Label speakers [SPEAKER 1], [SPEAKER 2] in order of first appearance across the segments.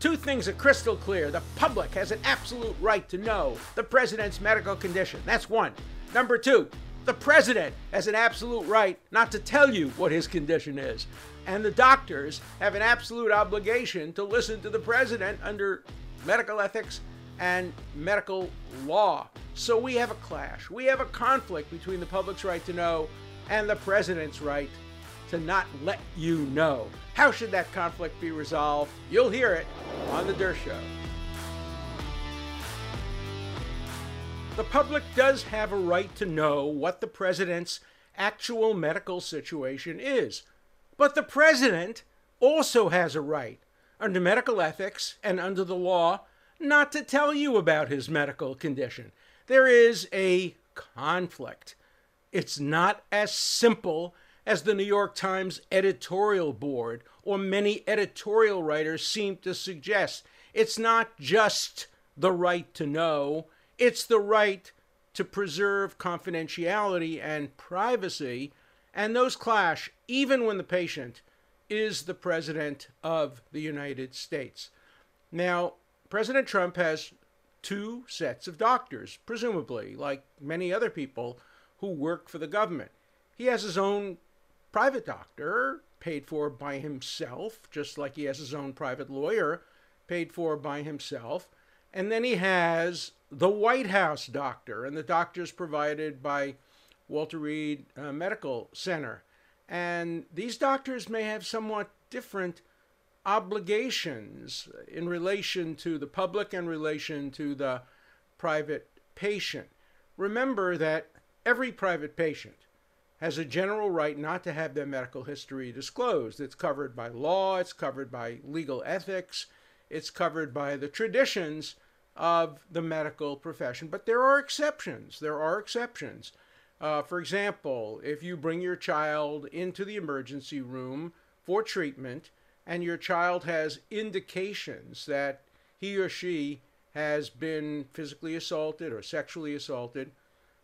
[SPEAKER 1] Two things are crystal clear. The public has an absolute right to know the president's medical condition. That's one. Number two, the president has an absolute right not to tell you what his condition is. And the doctors have an absolute obligation to listen to the president under medical ethics and medical law. So we have a clash. We have a conflict between the public's right to know and the president's right to not let you know. How should that conflict be resolved? You'll hear it on The Dershow. Show. The public does have a right to know what the president's actual medical situation is. But the president also has a right, under medical ethics and under the law, not to tell you about his medical condition. There is a conflict. It's not as simple as the New York Times editorial board or many editorial writers seem to suggest. It's not just the right to know, it's the right to preserve confidentiality and privacy, and those clash even when the patient is the President of the United States. Now, President Trump has two sets of doctors, presumably, like many other people who work for the government. He has his own private doctor, paid for by himself, just like he has his own private lawyer, paid for by himself. And then he has the White House doctor, and the doctors provided by Walter Reed uh, Medical Center. And these doctors may have somewhat different obligations in relation to the public and relation to the private patient. Remember that every private patient has a general right not to have their medical history disclosed. It's covered by law, it's covered by legal ethics, it's covered by the traditions of the medical profession. But there are exceptions. There are exceptions. Uh, for example, if you bring your child into the emergency room for treatment and your child has indications that he or she has been physically assaulted or sexually assaulted,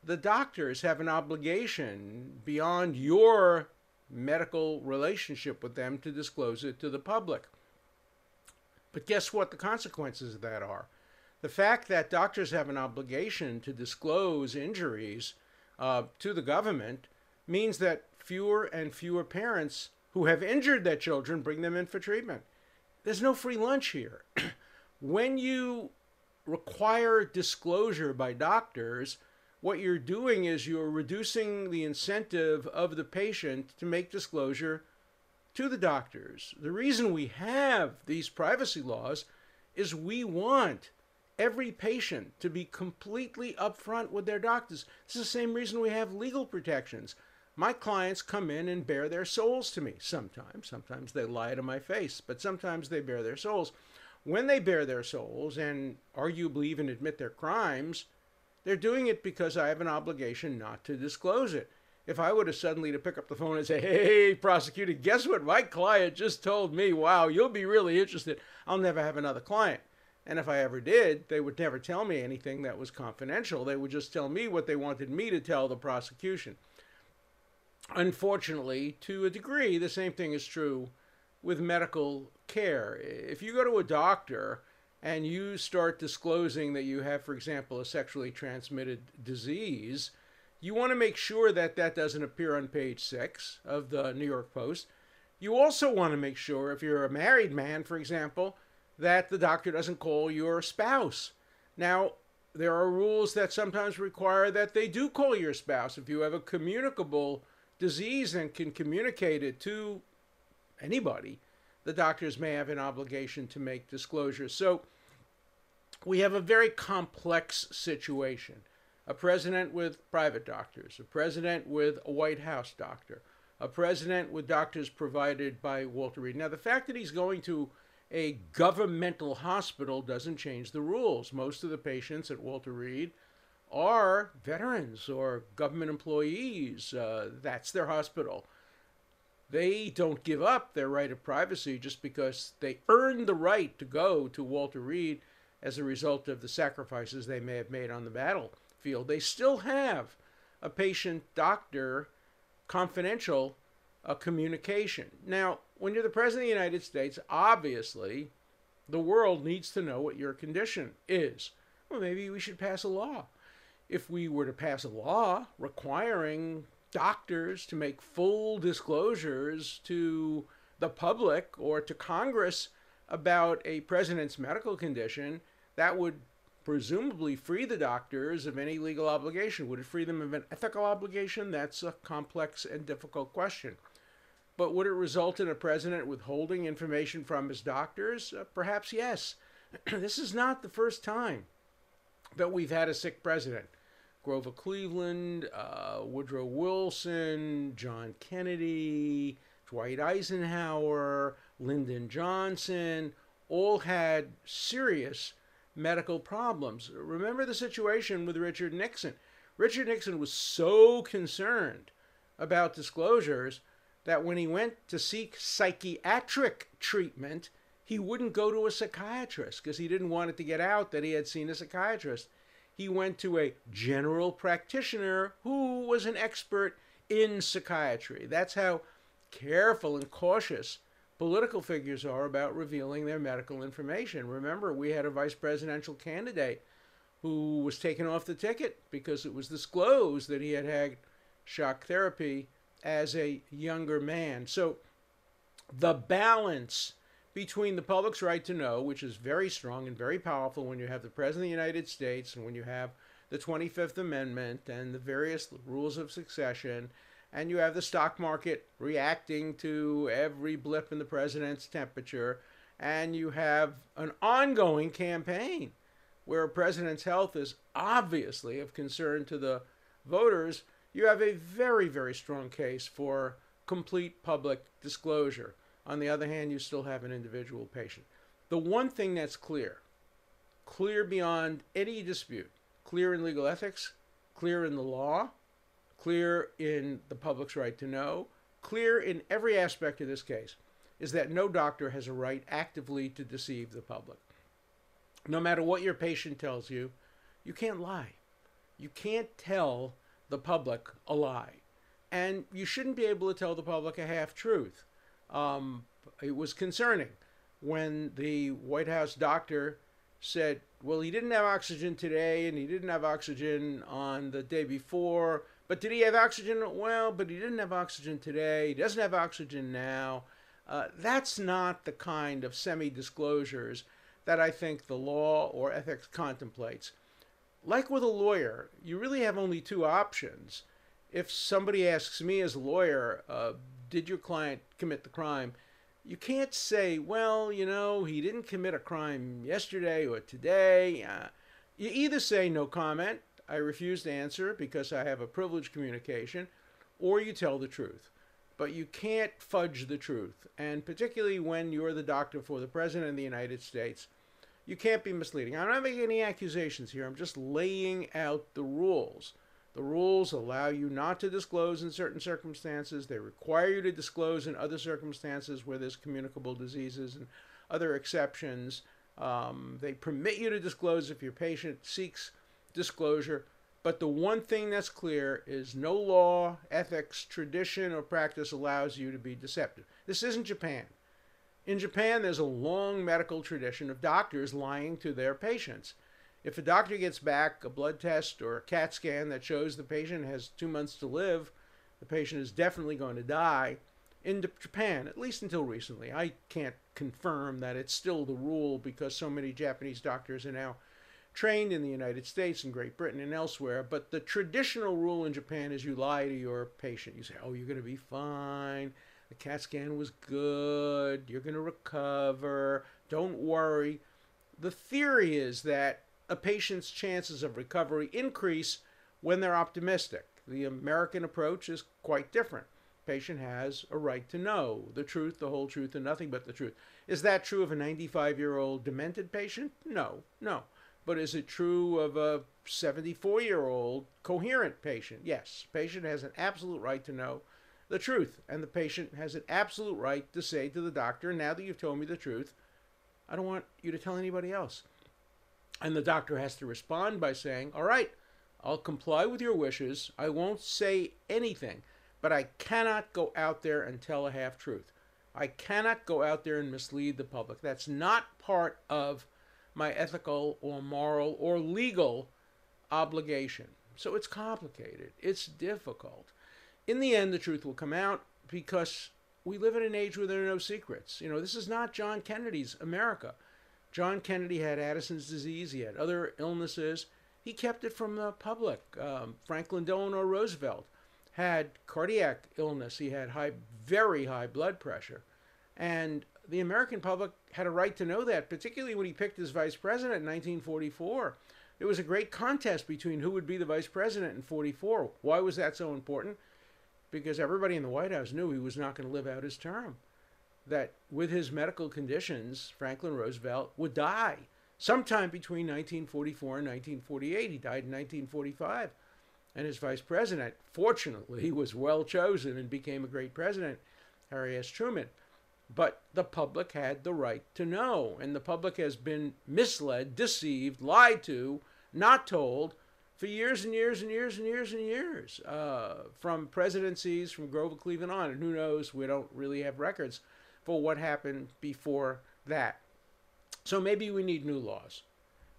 [SPEAKER 1] the doctors have an obligation beyond your medical relationship with them to disclose it to the public. But guess what the consequences of that are? The fact that doctors have an obligation to disclose injuries uh, to the government means that fewer and fewer parents who have injured their children bring them in for treatment. There's no free lunch here. when you require disclosure by doctors, what you're doing is you're reducing the incentive of the patient to make disclosure to the doctors. The reason we have these privacy laws is we want every patient to be completely upfront with their doctors. It's the same reason we have legal protections. My clients come in and bare their souls to me sometimes. Sometimes they lie to my face, but sometimes they bare their souls. When they bare their souls and arguably even admit their crimes, they're doing it because I have an obligation not to disclose it. If I were to suddenly to pick up the phone and say, "Hey, prosecutor, guess what? My client just told me. Wow, you'll be really interested." I'll never have another client. And if I ever did, they would never tell me anything that was confidential. They would just tell me what they wanted me to tell the prosecution. Unfortunately, to a degree, the same thing is true with medical care. If you go to a doctor and you start disclosing that you have, for example, a sexually transmitted disease, you want to make sure that that doesn't appear on page six of the New York Post. You also want to make sure, if you're a married man, for example, that the doctor doesn't call your spouse. Now, there are rules that sometimes require that they do call your spouse. If you have a communicable disease and can communicate it to anybody, the doctors may have an obligation to make disclosures. So, we have a very complex situation. A president with private doctors, a president with a White House doctor, a president with doctors provided by Walter Reed. Now, the fact that he's going to a governmental hospital doesn't change the rules. Most of the patients at Walter Reed are veterans or government employees. Uh, that's their hospital. They don't give up their right of privacy just because they earned the right to go to Walter Reed as a result of the sacrifices they may have made on the battlefield. They still have a patient doctor confidential uh, communication. Now, when you're the President of the United States, obviously The world needs to know what your condition is. Well, maybe we should pass a law. If we were to pass a law requiring doctors to make full disclosures to the public or to Congress about a president's medical condition, that would presumably free the doctors of any legal obligation. Would it free them of an ethical obligation? That's a complex and difficult question. But would it result in a president withholding information from his doctors? Uh, perhaps yes. this is not the first time that we've had a sick president. Grover Cleveland, uh, Woodrow Wilson, John Kennedy, Dwight Eisenhower, Lyndon Johnson, all had serious medical problems. Remember the situation with Richard Nixon. Richard Nixon was so concerned about disclosures that when he went to seek psychiatric treatment, he wouldn't go to a psychiatrist because he didn't want it to get out that he had seen a psychiatrist. He went to a general practitioner who was an expert in psychiatry. That's how careful and cautious political figures are about revealing their medical information. Remember, we had a vice presidential candidate who was taken off the ticket because it was disclosed that he had had shock therapy as a younger man. So the balance between the public's right to know, which is very strong and very powerful when you have the President of the United States and when you have the 25th Amendment and the various rules of succession, and you have the stock market reacting to every blip in the president's temperature, and you have an ongoing campaign where a president's health is obviously of concern to the voters, you have a very, very strong case for complete public disclosure. On the other hand, you still have an individual patient. The one thing that's clear, clear beyond any dispute, clear in legal ethics, clear in the law, clear in the public's right to know, clear in every aspect of this case, is that no doctor has a right actively to deceive the public. No matter what your patient tells you, you can't lie. You can't tell the public a lie. And you shouldn't be able to tell the public a half truth. Um, it was concerning when the White House doctor said, well, he didn't have oxygen today and he didn't have oxygen on the day before. But did he have oxygen? Well, but he didn't have oxygen today. He doesn't have oxygen now. Uh, that's not the kind of semi disclosures that I think the law or ethics contemplates like with a lawyer, you really have only two options. If somebody asks me as a lawyer, uh, did your client commit the crime? You can't say, well, you know, he didn't commit a crime yesterday or today. Uh, you either say no comment, I refuse to answer because I have a privileged communication, or you tell the truth. But you can't fudge the truth. And particularly when you're the doctor for the President of the United States, you can't be misleading. I'm not making any accusations here. I'm just laying out the rules. The rules allow you not to disclose in certain circumstances. They require you to disclose in other circumstances where there's communicable diseases and other exceptions. Um, they permit you to disclose if your patient seeks disclosure. But the one thing that's clear is no law, ethics, tradition, or practice allows you to be deceptive. This isn't Japan. In Japan, there's a long medical tradition of doctors lying to their patients. If a doctor gets back a blood test or a CAT scan that shows the patient has two months to live, the patient is definitely going to die. In Japan, at least until recently, I can't confirm that it's still the rule because so many Japanese doctors are now trained in the United States and Great Britain and elsewhere. But the traditional rule in Japan is you lie to your patient. You say, oh, you're going to be fine. The CAT scan was good. You're going to recover. Don't worry. The theory is that a patient's chances of recovery increase when they're optimistic. The American approach is quite different. Patient has a right to know the truth, the whole truth, and nothing but the truth. Is that true of a 95 year old demented patient? No, no. But is it true of a 74 year old coherent patient? Yes. Patient has an absolute right to know the truth. And the patient has an absolute right to say to the doctor, now that you've told me the truth, I don't want you to tell anybody else. And the doctor has to respond by saying, All right, I'll comply with your wishes. I won't say anything, but I cannot go out there and tell a half truth. I cannot go out there and mislead the public. That's not part of my ethical or moral or legal obligation. So it's complicated, it's difficult. In the end, the truth will come out because we live in an age where there are no secrets. You know, this is not John Kennedy's America. John Kennedy had Addison's disease, he had other illnesses. He kept it from the public. Um, Franklin Delano Roosevelt had cardiac illness, he had high, very high blood pressure. And the American public had a right to know that, particularly when he picked his vice president in 1944. It was a great contest between who would be the vice president in 44. Why was that so important? Because everybody in the White House knew he was not going to live out his term. That with his medical conditions, Franklin Roosevelt would die sometime between 1944 and 1948. He died in 1945. And his vice president, fortunately, was well chosen and became a great president, Harry S. Truman. But the public had the right to know, and the public has been misled, deceived, lied to, not told for years and years and years and years and years, uh, from presidencies from Grover Cleveland on. And who knows, we don't really have records for what happened before that. So maybe we need new laws.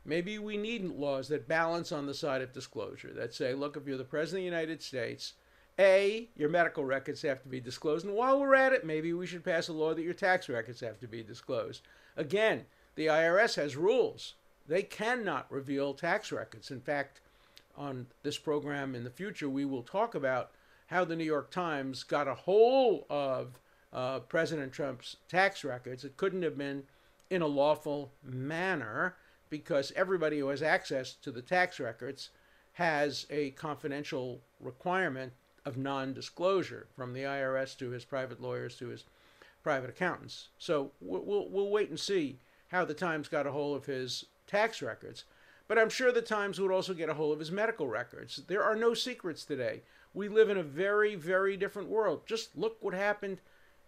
[SPEAKER 1] Maybe we need laws that balance on the side of disclosure, that say, look, if you're the President of the United States, a, your medical records have to be disclosed. And while we're at it, maybe we should pass a law that your tax records have to be disclosed. Again, the IRS has rules. They cannot reveal tax records. In fact, on this program in the future, we will talk about how the New York Times got a hold of uh, President Trump's tax records. It couldn't have been in a lawful manner because everybody who has access to the tax records has a confidential requirement of non disclosure from the IRS to his private lawyers to his private accountants. So we'll, we'll wait and see how the Times got a hold of his tax records. But I'm sure the Times would also get a hold of his medical records. There are no secrets today. We live in a very, very different world. Just look what happened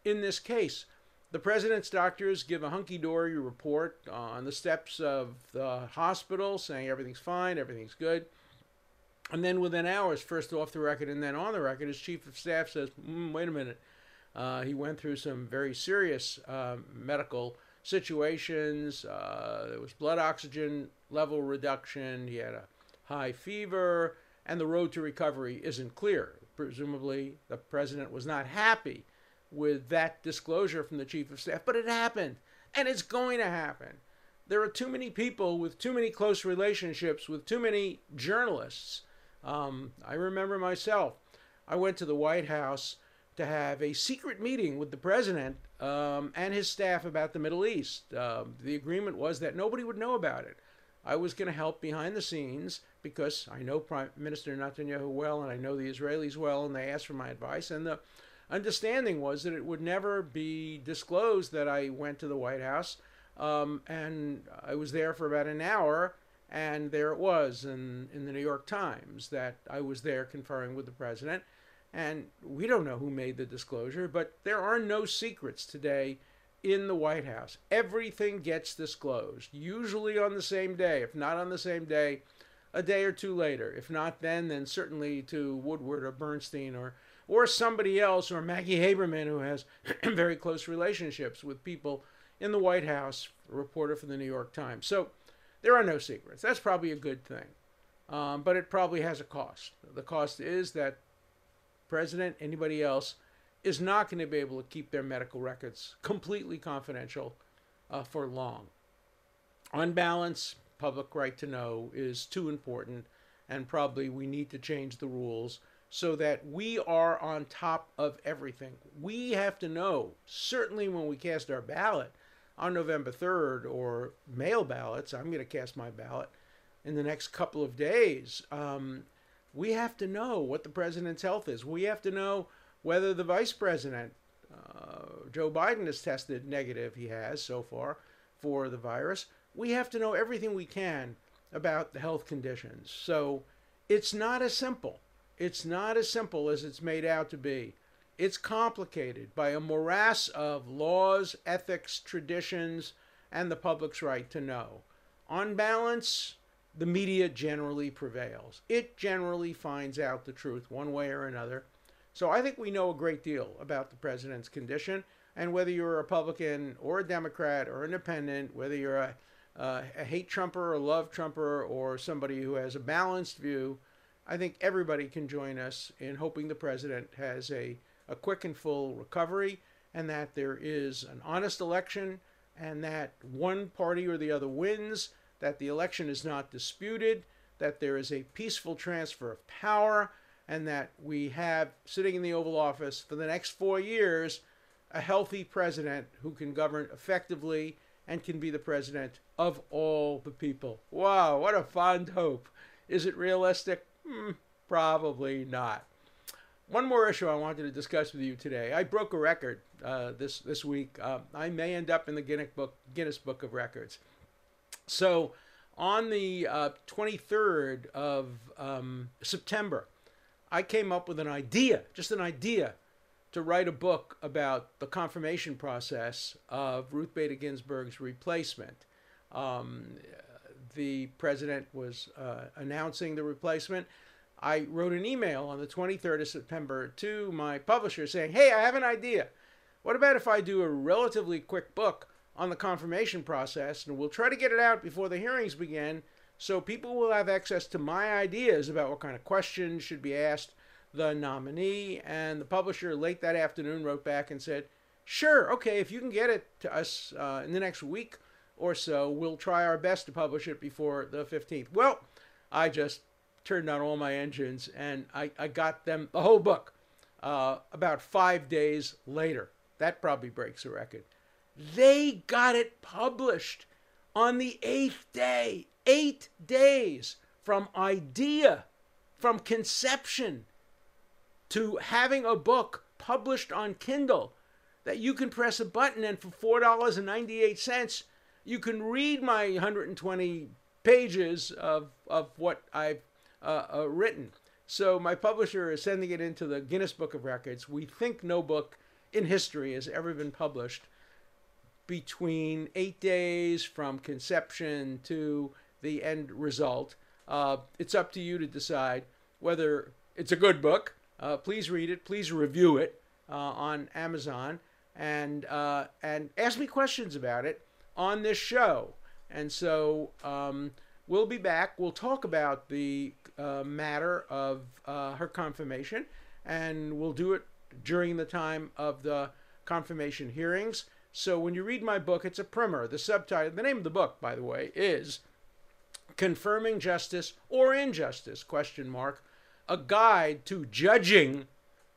[SPEAKER 1] in this case. The president's doctors give a hunky dory report on the steps of the hospital saying everything's fine, everything's good. And then within hours, first off the record and then on the record, his chief of staff says, mm, wait a minute. Uh, he went through some very serious uh, medical situations. Uh, there was blood oxygen level reduction. He had a high fever, and the road to recovery isn't clear. Presumably, the president was not happy with that disclosure from the chief of staff, but it happened, and it's going to happen. There are too many people with too many close relationships with too many journalists um, I remember myself, I went to the White House to have a secret meeting with the president um, and his staff about the Middle East. Uh, the agreement was that nobody would know about it. I was going to help behind the scenes because I know Prime Minister Netanyahu well and I know the Israelis well, and they asked for my advice. And the understanding was that it would never be disclosed that I went to the White House. Um, and I was there for about an hour and there it was in, in the New York Times that I was there conferring with the president. And we don't know who made the disclosure, but there are no secrets today in the White House. Everything gets disclosed, usually on the same day. If not on the same day, a day or two later. If not then, then certainly to Woodward or Bernstein or or somebody else, or Maggie Haberman, who has very close relationships with people in the White House, a reporter for the New York Times. So there are no secrets. That's probably a good thing. Um, but it probably has a cost. The cost is that president, anybody else, is not going to be able to keep their medical records completely confidential uh, for long. On balance, public right to know is too important, and probably we need to change the rules so that we are on top of everything. We have to know, certainly when we cast our ballot, on November 3rd or mail ballots, I'm going to cast my ballot in the next couple of days. Um, we have to know what the president's health is. We have to know whether the vice president, uh, Joe Biden, has tested negative, he has so far, for the virus. We have to know everything we can about the health conditions. So it's not as simple. It's not as simple as it's made out to be. It's complicated by a morass of laws, ethics, traditions, and the public's right to know. On balance, the media generally prevails. It generally finds out the truth one way or another. So I think we know a great deal about the president's condition, And whether you're a Republican or a Democrat or independent, whether you're a, uh, a hate Trumper or a love Trumper or somebody who has a balanced view, I think everybody can join us in hoping the president has a, a quick and full recovery and that there is an honest election and that one party or the other wins, that the election is not disputed, that there is a peaceful transfer of power, and that we have sitting in the Oval Office for the next four years a healthy president who can govern effectively and can be the president of all the people. Wow, what a fond hope. Is it realistic? Hmm, probably not. One more issue I wanted to discuss with you today. I broke a record uh, this this week. Uh, I may end up in the Guinness Book Guinness Book of Records. So, on the uh, 23rd of um, September, I came up with an idea, just an idea, to write a book about the confirmation process of Ruth Bader Ginsburg's replacement. Um, the president was uh, announcing the replacement. I wrote an email on the 23rd of September to my publisher saying, Hey, I have an idea. What about if I do a relatively quick book on the confirmation process and we'll try to get it out before the hearings begin so people will have access to my ideas about what kind of questions should be asked the nominee. And the publisher late that afternoon wrote back and said, Sure, okay, if you can get it to us uh, in the next week or so, we'll try our best to publish it before the 15th. Well, I just turned on all my engines and I, I got them the whole book uh, about five days later. That probably breaks a record. They got it published on the eighth day. Eight days from idea, from conception to having a book published on Kindle that you can press a button and for $4.98 you can read my 120 pages of, of what I've uh, uh, written. So my publisher is sending it into the Guinness Book of Records. We think no book in history has ever been published between eight days from conception to the end result. Uh, it's up to you to decide whether it's a good book. Uh, please read it. Please review it uh, on Amazon and uh, and ask me questions about it on this show. And so um, we'll be back. We'll talk about the uh, matter of uh, her confirmation, and we'll do it during the time of the confirmation hearings. So when you read my book, it's a primer. The subtitle, the name of the book, by the way, is "Confirming Justice or Injustice?" Question mark. A guide to judging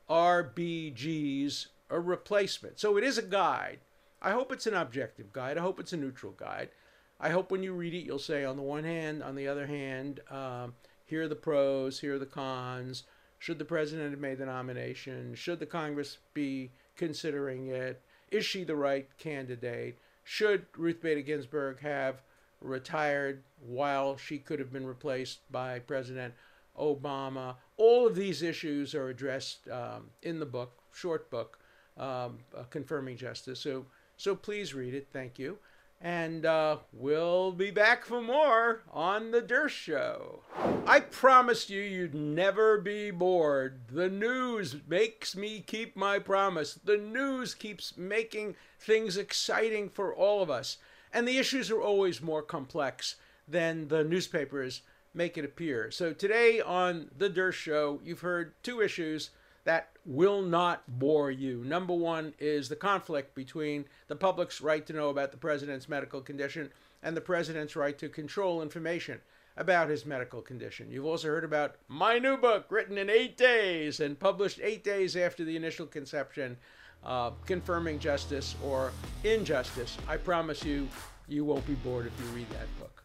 [SPEAKER 1] RBG's a replacement. So it is a guide. I hope it's an objective guide. I hope it's a neutral guide. I hope when you read it, you'll say, on the one hand, on the other hand, um, here are the pros, here are the cons. Should the president have made the nomination? Should the Congress be considering it? Is she the right candidate? Should Ruth Bader Ginsburg have retired while she could have been replaced by President Obama? All of these issues are addressed um, in the book, short book, um, uh, Confirming Justice. So, so please read it. Thank you. And uh, we'll be back for more on The Dershow. I promised you you'd never be bored. The news makes me keep my promise. The news keeps making things exciting for all of us. And the issues are always more complex than the newspapers make it appear. So today on The Dershow, you've heard two issues that will not bore you. Number one is the conflict between the public's right to know about the president's medical condition and the president's right to control information about his medical condition. You've also heard about my new book, written in eight days and published eight days after the initial conception, uh, confirming justice or injustice. I promise you, you won't be bored if you read that book.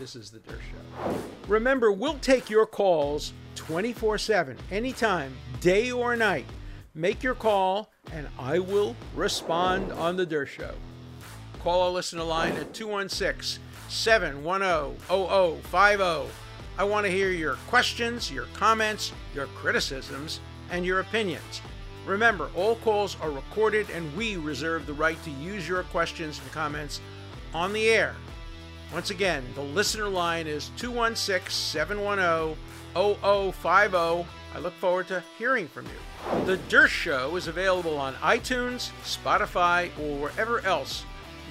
[SPEAKER 1] This is The Dershow. Remember, we'll take your calls 24 7, anytime, day or night. Make your call, and I will respond on The Dershow. Call our listener line at 216 710 0050. I want to hear your questions, your comments, your criticisms, and your opinions. Remember, all calls are recorded and we reserve the right to use your questions and comments on the air once again, the listener line is 216 710 0050. I look forward to hearing from you. The Dersh Show is available on iTunes, Spotify, or wherever else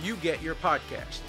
[SPEAKER 1] you get your podcasts.